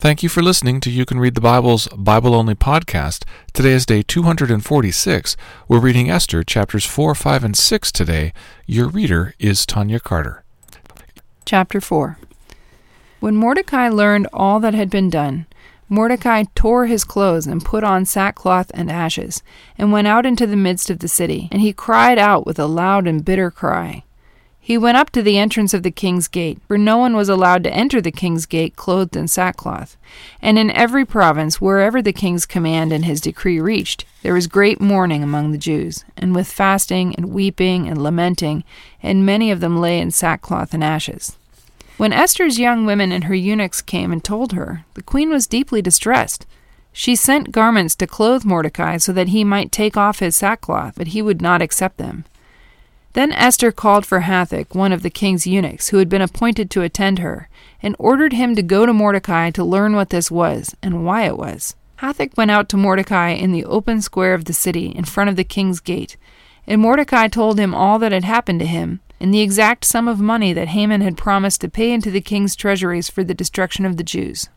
Thank you for listening to You Can Read the Bible's Bible Only podcast. Today is day 246. We're reading Esther chapters 4, 5, and 6 today. Your reader is Tanya Carter. Chapter 4 When Mordecai learned all that had been done, Mordecai tore his clothes and put on sackcloth and ashes, and went out into the midst of the city, and he cried out with a loud and bitter cry. He went up to the entrance of the king's gate, for no one was allowed to enter the king's gate clothed in sackcloth. And in every province, wherever the king's command and his decree reached, there was great mourning among the Jews, and with fasting and weeping and lamenting, and many of them lay in sackcloth and ashes. When Esther's young women and her eunuchs came and told her, the queen was deeply distressed. She sent garments to clothe Mordecai so that he might take off his sackcloth, but he would not accept them. Then Esther called for Hathach, one of the king's eunuchs, who had been appointed to attend her, and ordered him to go to Mordecai to learn what this was, and why it was. Hathach went out to Mordecai in the open square of the city, in front of the king's gate, and Mordecai told him all that had happened to him, and the exact sum of money that Haman had promised to pay into the king's treasuries for the destruction of the Jews.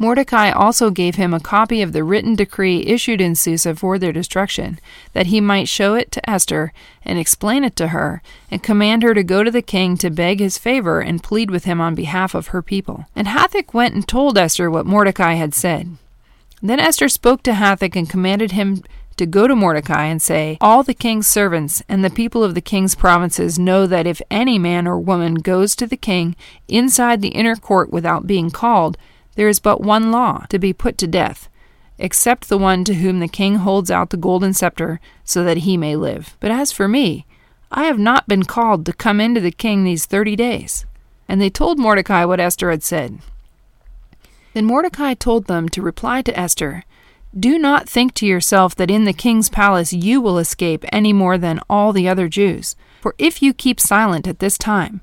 Mordecai also gave him a copy of the written decree issued in Susa for their destruction, that he might show it to Esther and explain it to her, and command her to go to the king to beg his favor and plead with him on behalf of her people. And Hathach went and told Esther what Mordecai had said. Then Esther spoke to Hathach and commanded him to go to Mordecai and say, All the king's servants and the people of the king's provinces know that if any man or woman goes to the king inside the inner court without being called, there is but one law to be put to death, except the one to whom the king holds out the golden scepter, so that he may live. But as for me, I have not been called to come into the king these thirty days. And they told Mordecai what Esther had said. Then Mordecai told them to reply to Esther, Do not think to yourself that in the king's palace you will escape any more than all the other Jews. For if you keep silent at this time,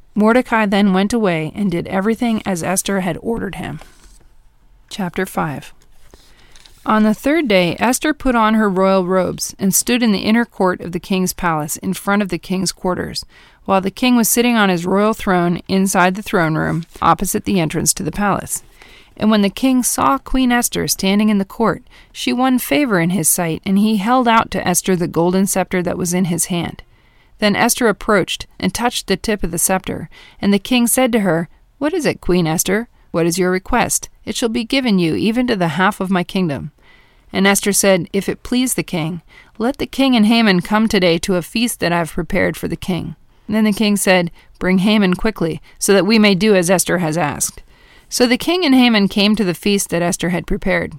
Mordecai then went away and did everything as Esther had ordered him. Chapter 5 On the third day, Esther put on her royal robes and stood in the inner court of the king's palace in front of the king's quarters, while the king was sitting on his royal throne inside the throne room opposite the entrance to the palace. And when the king saw Queen Esther standing in the court, she won favor in his sight, and he held out to Esther the golden scepter that was in his hand. Then Esther approached and touched the tip of the scepter, and the king said to her, What is it, Queen Esther? What is your request? It shall be given you, even to the half of my kingdom. And Esther said, If it please the king, let the king and Haman come today to a feast that I have prepared for the king. And then the king said, Bring Haman quickly, so that we may do as Esther has asked. So the king and Haman came to the feast that Esther had prepared.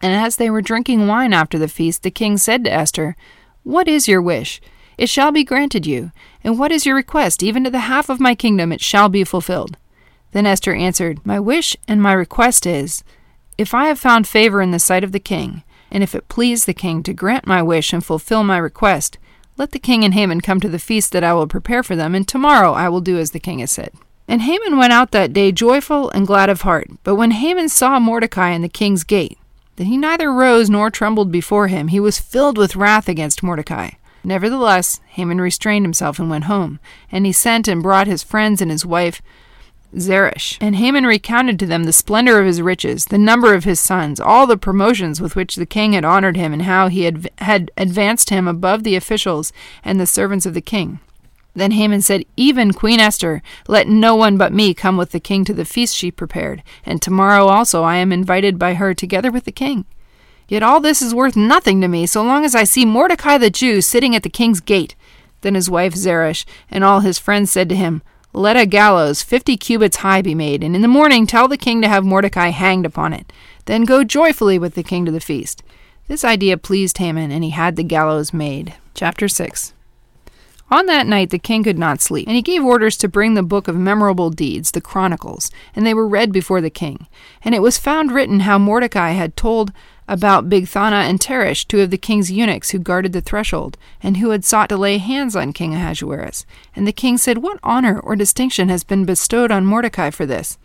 And as they were drinking wine after the feast, the king said to Esther, What is your wish? It shall be granted you. And what is your request? Even to the half of my kingdom it shall be fulfilled. Then Esther answered, My wish and my request is, if I have found favor in the sight of the king, and if it please the king to grant my wish and fulfill my request, let the king and Haman come to the feast that I will prepare for them, and tomorrow I will do as the king has said. And Haman went out that day joyful and glad of heart. But when Haman saw Mordecai in the king's gate, that he neither rose nor trembled before him, he was filled with wrath against Mordecai. Nevertheless, Haman restrained himself and went home, and he sent and brought his friends and his wife Zeresh. And Haman recounted to them the splendor of his riches, the number of his sons, all the promotions with which the king had honored him, and how he had, had advanced him above the officials and the servants of the king. Then Haman said, Even Queen Esther, let no one but me come with the king to the feast she prepared, and tomorrow also I am invited by her together with the king. Yet all this is worth nothing to me so long as I see Mordecai the Jew sitting at the king's gate. Then his wife Zeresh and all his friends said to him, Let a gallows fifty cubits high be made, and in the morning tell the king to have Mordecai hanged upon it. Then go joyfully with the king to the feast. This idea pleased Haman, and he had the gallows made. Chapter 6 On that night the king could not sleep, and he gave orders to bring the book of memorable deeds, the Chronicles, and they were read before the king. And it was found written how Mordecai had told about Bigthana and Teresh, two of the king's eunuchs who guarded the threshold, and who had sought to lay hands on King Ahasuerus. And the king said, What honor or distinction has been bestowed on Mordecai for this?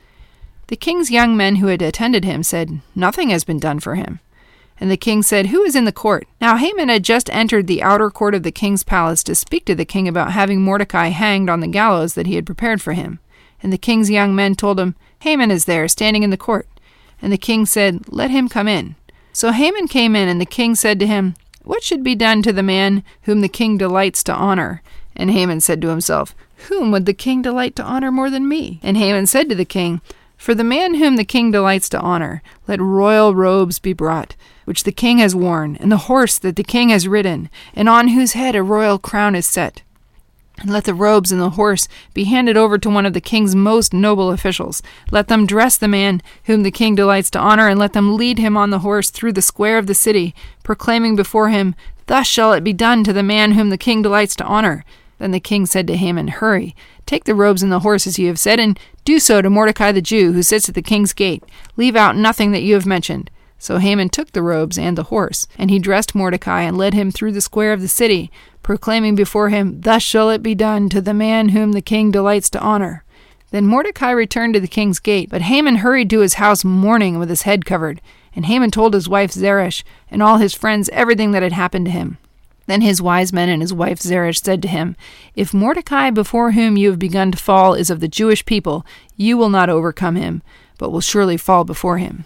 The king's young men who had attended him said, Nothing has been done for him. And the king said, Who is in the court? Now Haman had just entered the outer court of the king's palace to speak to the king about having Mordecai hanged on the gallows that he had prepared for him. And the king's young men told him, Haman is there, standing in the court. And the king said, Let him come in. So Haman came in, and the king said to him, What should be done to the man whom the king delights to honor? And Haman said to himself, Whom would the king delight to honor more than me? And Haman said to the king, For the man whom the king delights to honor, let royal robes be brought which the king has worn, and the horse that the king has ridden, and on whose head a royal crown is set. And let the robes and the horse be handed over to one of the king's most noble officials. Let them dress the man whom the king delights to honor, and let them lead him on the horse through the square of the city, proclaiming before him, Thus shall it be done to the man whom the king delights to honor. Then the king said to Haman, Hurry, take the robes and the horse as you have said, and do so to Mordecai the Jew, who sits at the king's gate. Leave out nothing that you have mentioned. So Haman took the robes and the horse, and he dressed Mordecai and led him through the square of the city, proclaiming before him, Thus shall it be done to the man whom the king delights to honor. Then Mordecai returned to the king's gate, but Haman hurried to his house mourning with his head covered. And Haman told his wife Zeresh and all his friends everything that had happened to him. Then his wise men and his wife Zeresh said to him, If Mordecai before whom you have begun to fall is of the Jewish people, you will not overcome him, but will surely fall before him.